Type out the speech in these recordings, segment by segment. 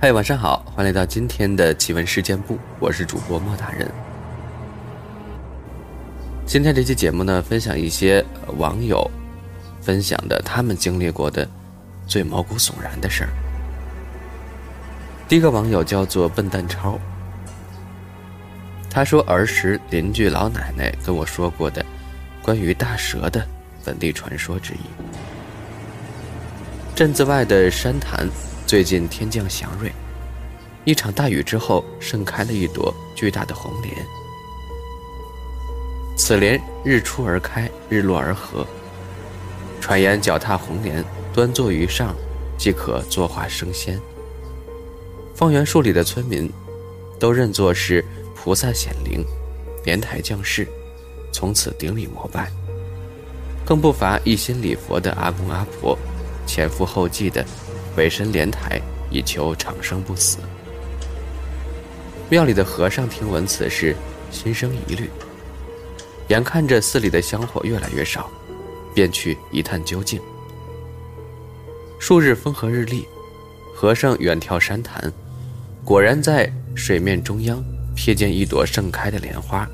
嗨，晚上好，欢迎来到今天的奇闻事件部，我是主播莫大人。今天这期节目呢，分享一些网友分享的他们经历过的最毛骨悚然的事儿。第一个网友叫做笨蛋超，他说儿时邻居老奶奶跟我说过的关于大蛇的本地传说之一。镇子外的山潭。最近天降祥瑞，一场大雨之后，盛开了一朵巨大的红莲。此莲日出而开，日落而合。传言脚踏红莲，端坐于上，即可作化升仙。方圆数里的村民，都认作是菩萨显灵，莲台降世，从此顶礼膜拜。更不乏一心礼佛的阿公阿婆，前赴后继的。委身莲台，以求长生不死。庙里的和尚听闻此事，心生疑虑。眼看着寺里的香火越来越少，便去一探究竟。数日风和日丽，和尚远眺山潭，果然在水面中央瞥见一朵盛开的莲花，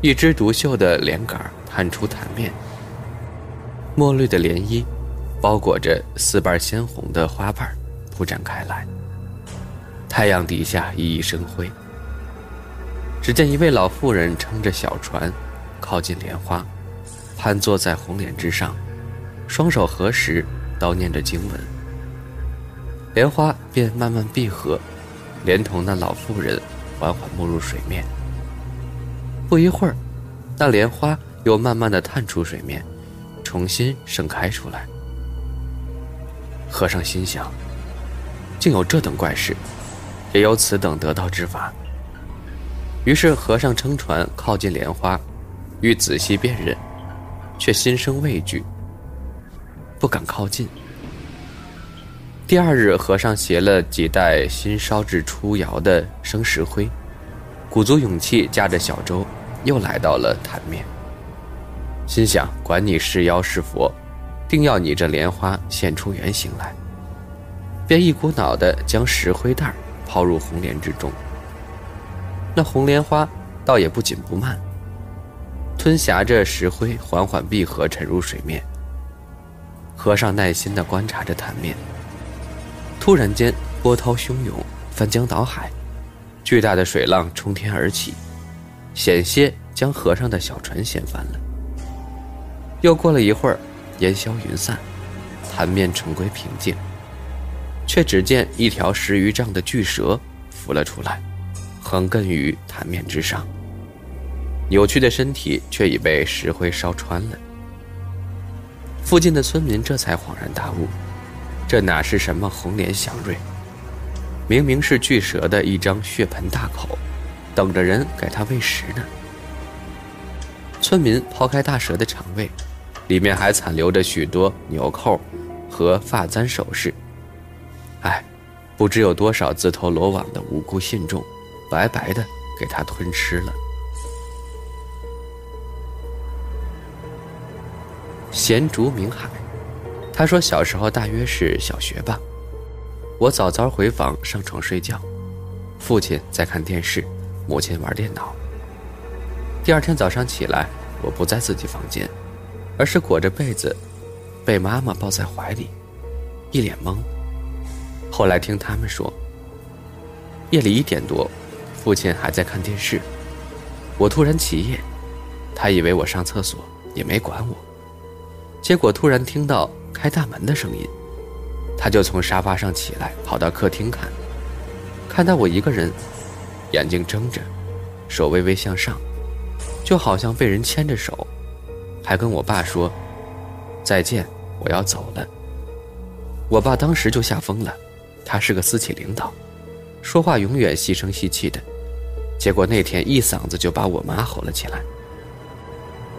一枝独秀的莲杆探出潭面，墨绿的莲衣。包裹着四瓣鲜红的花瓣，铺展开来。太阳底下熠熠生辉。只见一位老妇人撑着小船，靠近莲花，盘坐在红莲之上，双手合十，叨念着经文。莲花便慢慢闭合，连同那老妇人缓缓没入水面。不一会儿，那莲花又慢慢的探出水面，重新盛开出来。和尚心想：“竟有这等怪事，也有此等得道之法。”于是和尚撑船靠近莲花，欲仔细辨认，却心生畏惧，不敢靠近。第二日，和尚携了几袋新烧制出窑的生石灰，鼓足勇气驾着小舟，又来到了潭面。心想：“管你是妖是佛。”定要你这莲花现出原形来，便一股脑的将石灰袋抛入红莲之中。那红莲花倒也不紧不慢，吞辖着石灰，缓缓闭合沉入水面。和尚耐心地观察着潭面，突然间波涛汹涌，翻江倒海，巨大的水浪冲天而起，险些将和尚的小船掀翻了。又过了一会儿。烟消云散，潭面重归平静。却只见一条十余丈的巨蛇浮了出来，横亘于潭面之上。扭曲的身体却已被石灰烧穿了。附近的村民这才恍然大悟：这哪是什么红莲祥瑞？明明是巨蛇的一张血盆大口，等着人给它喂食呢。村民抛开大蛇的肠胃。里面还残留着许多纽扣和发簪首饰。哎，不知有多少自投罗网的无辜信众，白白的给他吞吃了。贤竹明海，他说小时候大约是小学吧，我早早回房上床睡觉，父亲在看电视，母亲玩电脑。第二天早上起来，我不在自己房间。而是裹着被子，被妈妈抱在怀里，一脸懵。后来听他们说，夜里一点多，父亲还在看电视，我突然起夜，他以为我上厕所，也没管我。结果突然听到开大门的声音，他就从沙发上起来，跑到客厅看，看到我一个人，眼睛睁着，手微微向上，就好像被人牵着手。还跟我爸说再见，我要走了。”我爸当时就吓疯了，他是个私企领导，说话永远细声细气的，结果那天一嗓子就把我妈吼了起来。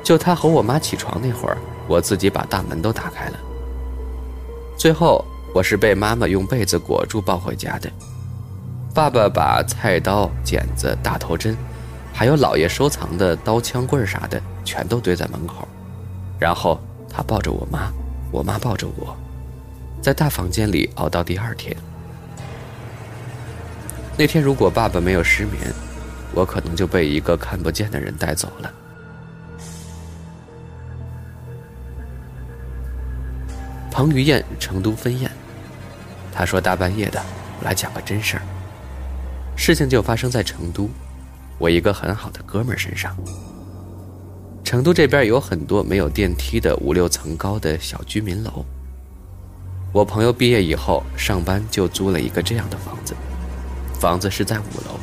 就他吼我妈起床那会儿，我自己把大门都打开了。最后我是被妈妈用被子裹住抱回家的，爸爸把菜刀、剪子、大头针，还有姥爷收藏的刀枪棍啥的，全都堆在门口，然后他抱着我妈，我妈抱着我。在大房间里熬到第二天。那天如果爸爸没有失眠，我可能就被一个看不见的人带走了。彭于晏成都分宴，他说大半夜的，来讲个真事儿。事情就发生在成都，我一个很好的哥们儿身上。成都这边有很多没有电梯的五六层高的小居民楼。我朋友毕业以后上班就租了一个这样的房子，房子是在五楼。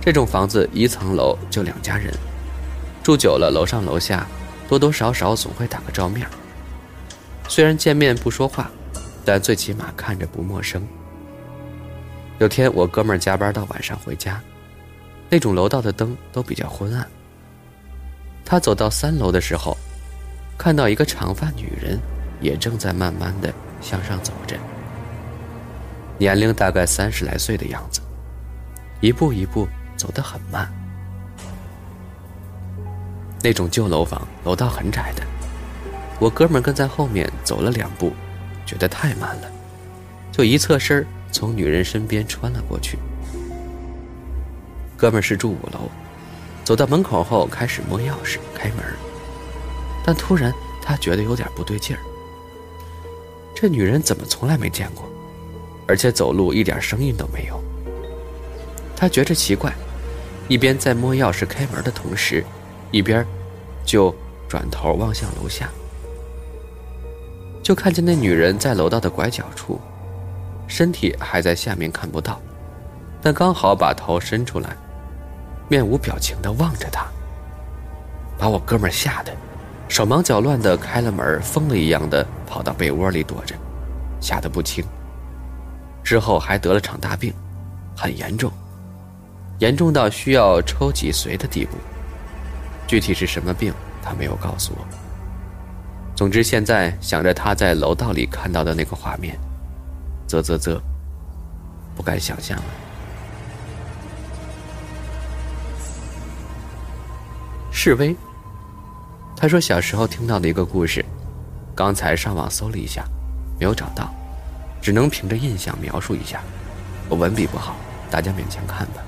这种房子一层楼就两家人，住久了楼上楼下多多少少总会打个照面。虽然见面不说话，但最起码看着不陌生。有天我哥们儿加班到晚上回家，那种楼道的灯都比较昏暗。他走到三楼的时候，看到一个长发女人也正在慢慢的。向上走着，年龄大概三十来岁的样子，一步一步走得很慢。那种旧楼房楼道很窄的，我哥们跟在后面走了两步，觉得太慢了，就一侧身从女人身边穿了过去。哥们是住五楼，走到门口后开始摸钥匙开门，但突然他觉得有点不对劲儿。这女人怎么从来没见过，而且走路一点声音都没有。他觉着奇怪，一边在摸钥匙开门的同时，一边就转头望向楼下，就看见那女人在楼道的拐角处，身体还在下面看不到，但刚好把头伸出来，面无表情地望着他，把我哥们吓得。手忙脚乱地开了门，疯了一样的跑到被窝里躲着，吓得不轻。之后还得了场大病，很严重，严重到需要抽脊髓的地步。具体是什么病，他没有告诉我。总之，现在想着他在楼道里看到的那个画面，啧啧啧，不敢想象了。示威。他说：“小时候听到的一个故事，刚才上网搜了一下，没有找到，只能凭着印象描述一下。我文笔不好，大家勉强看吧。”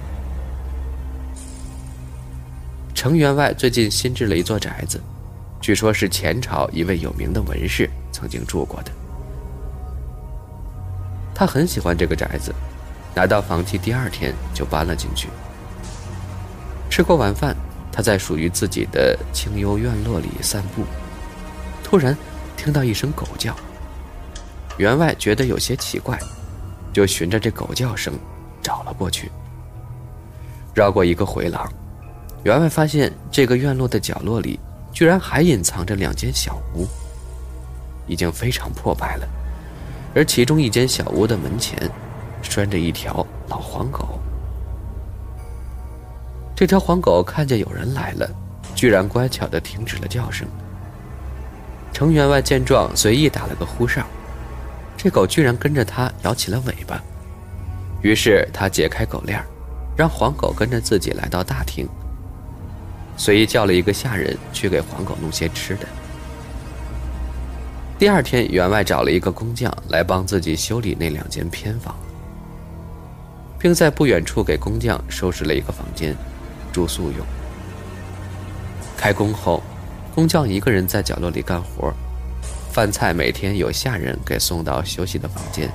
城员外最近新置了一座宅子，据说是前朝一位有名的文士曾经住过的。他很喜欢这个宅子，拿到房契第二天就搬了进去。吃过晚饭。他在属于自己的清幽院落里散步，突然听到一声狗叫。员外觉得有些奇怪，就循着这狗叫声找了过去。绕过一个回廊，员外发现这个院落的角落里居然还隐藏着两间小屋，已经非常破败了。而其中一间小屋的门前拴着一条老黄狗。这条黄狗看见有人来了，居然乖巧地停止了叫声。程员外见状，随意打了个呼哨，这狗居然跟着他摇起了尾巴。于是他解开狗链，让黄狗跟着自己来到大厅，随意叫了一个下人去给黄狗弄些吃的。第二天，员外找了一个工匠来帮自己修理那两间偏房，并在不远处给工匠收拾了一个房间。住宿用。开工后，工匠一个人在角落里干活，饭菜每天有下人给送到休息的房间。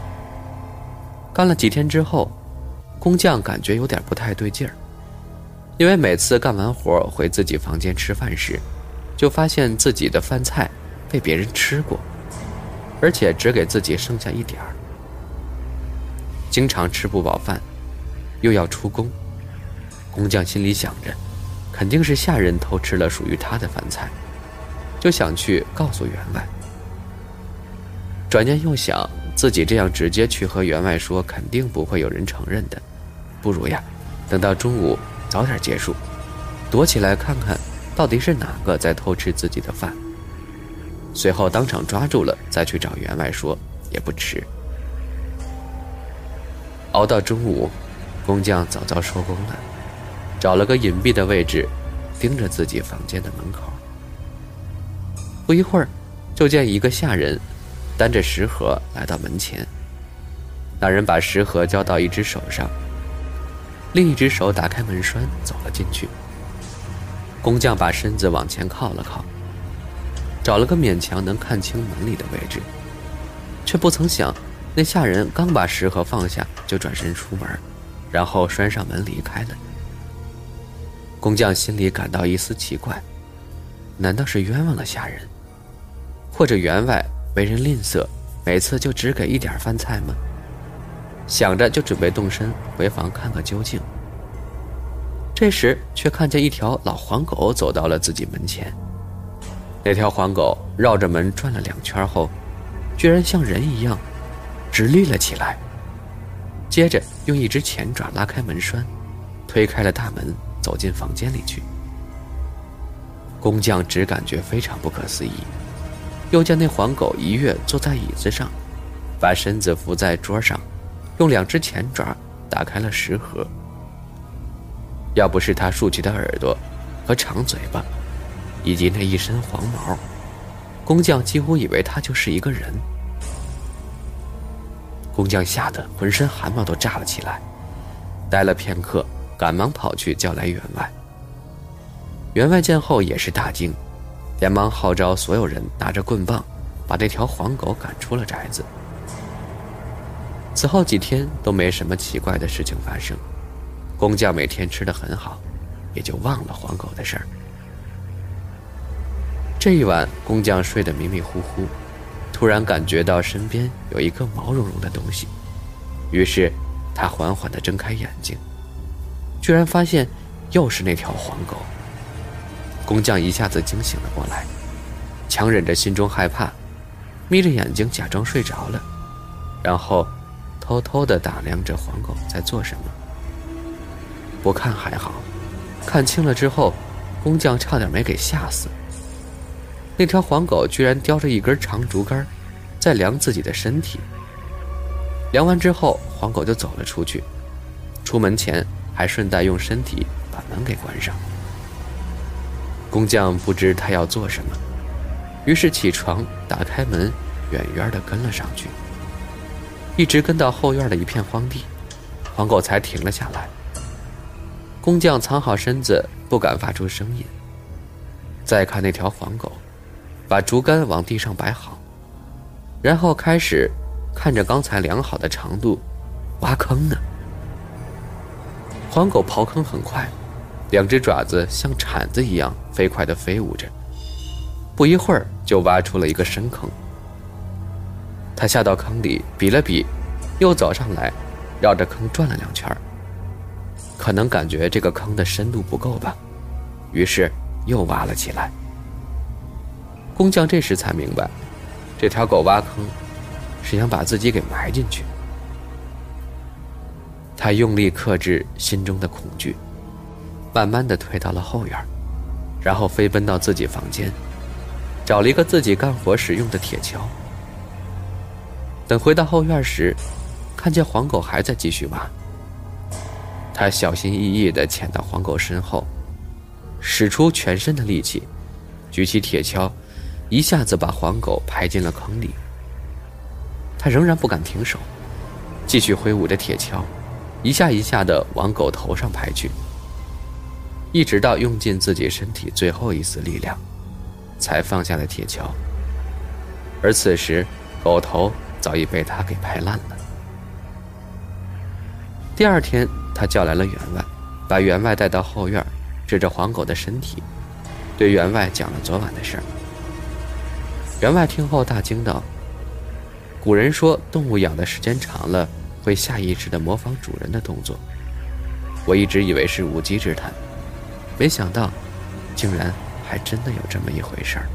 干了几天之后，工匠感觉有点不太对劲儿，因为每次干完活回自己房间吃饭时，就发现自己的饭菜被别人吃过，而且只给自己剩下一点儿，经常吃不饱饭，又要出工。工匠心里想着，肯定是下人偷吃了属于他的饭菜，就想去告诉员外。转念又想，自己这样直接去和员外说，肯定不会有人承认的，不如呀，等到中午早点结束，躲起来看看，到底是哪个在偷吃自己的饭。随后当场抓住了，再去找员外说也不迟。熬到中午，工匠早早收工了，找了个隐蔽的位置，盯着自己房间的门口。不一会儿，就见一个下人担着食盒来到门前。那人把食盒交到一只手上，另一只手打开门栓走了进去。工匠把身子往前靠了靠。找了个勉强能看清门里的位置，却不曾想，那下人刚把食盒放下，就转身出门，然后拴上门离开了。工匠心里感到一丝奇怪，难道是冤枉了下人，或者员外为人吝啬，每次就只给一点饭菜吗？想着就准备动身回房看个究竟。这时却看见一条老黄狗走到了自己门前。那条黄狗绕着门转了两圈后，居然像人一样直立了起来。接着用一只前爪拉开门栓，推开了大门，走进房间里去。工匠只感觉非常不可思议，又见那黄狗一跃坐在椅子上，把身子伏在桌上，用两只前爪打开了食盒。要不是它竖起的耳朵和长嘴巴。以及那一身黄毛，工匠几乎以为他就是一个人。工匠吓得浑身汗毛都炸了起来，待了片刻，赶忙跑去叫来员外。员外见后也是大惊，连忙号召所有人拿着棍棒，把那条黄狗赶出了宅子。此后几天都没什么奇怪的事情发生，工匠每天吃得很好，也就忘了黄狗的事儿。这一晚，工匠睡得迷迷糊糊，突然感觉到身边有一个毛茸茸的东西，于是他缓缓地睁开眼睛，居然发现又是那条黄狗。工匠一下子惊醒了过来，强忍着心中害怕，眯着眼睛假装睡着了，然后偷偷地打量着黄狗在做什么。不看还好，看清了之后，工匠差点没给吓死。那条黄狗居然叼着一根长竹竿，在量自己的身体。量完之后，黄狗就走了出去。出门前还顺带用身体把门给关上。工匠不知他要做什么，于是起床打开门，远远的跟了上去，一直跟到后院的一片荒地，黄狗才停了下来。工匠藏好身子，不敢发出声音。再看那条黄狗。把竹竿往地上摆好，然后开始看着刚才量好的长度挖坑呢。黄狗刨坑很快，两只爪子像铲子一样飞快地飞舞着，不一会儿就挖出了一个深坑。它下到坑里比了比，又走上来，绕着坑转了两圈可能感觉这个坑的深度不够吧，于是又挖了起来。工匠这时才明白，这条狗挖坑是想把自己给埋进去。他用力克制心中的恐惧，慢慢的退到了后院，然后飞奔到自己房间，找了一个自己干活使用的铁锹。等回到后院时，看见黄狗还在继续挖。他小心翼翼地潜到黄狗身后，使出全身的力气，举起铁锹。一下子把黄狗拍进了坑里。他仍然不敢停手，继续挥舞着铁锹，一下一下的往狗头上拍去。一直到用尽自己身体最后一丝力量，才放下了铁锹。而此时，狗头早已被他给拍烂了。第二天，他叫来了员外，把员外带到后院，指着黄狗的身体，对员外讲了昨晚的事儿。员外听后大惊道：“古人说，动物养的时间长了，会下意识地模仿主人的动作。我一直以为是无稽之谈，没想到，竟然还真的有这么一回事儿。”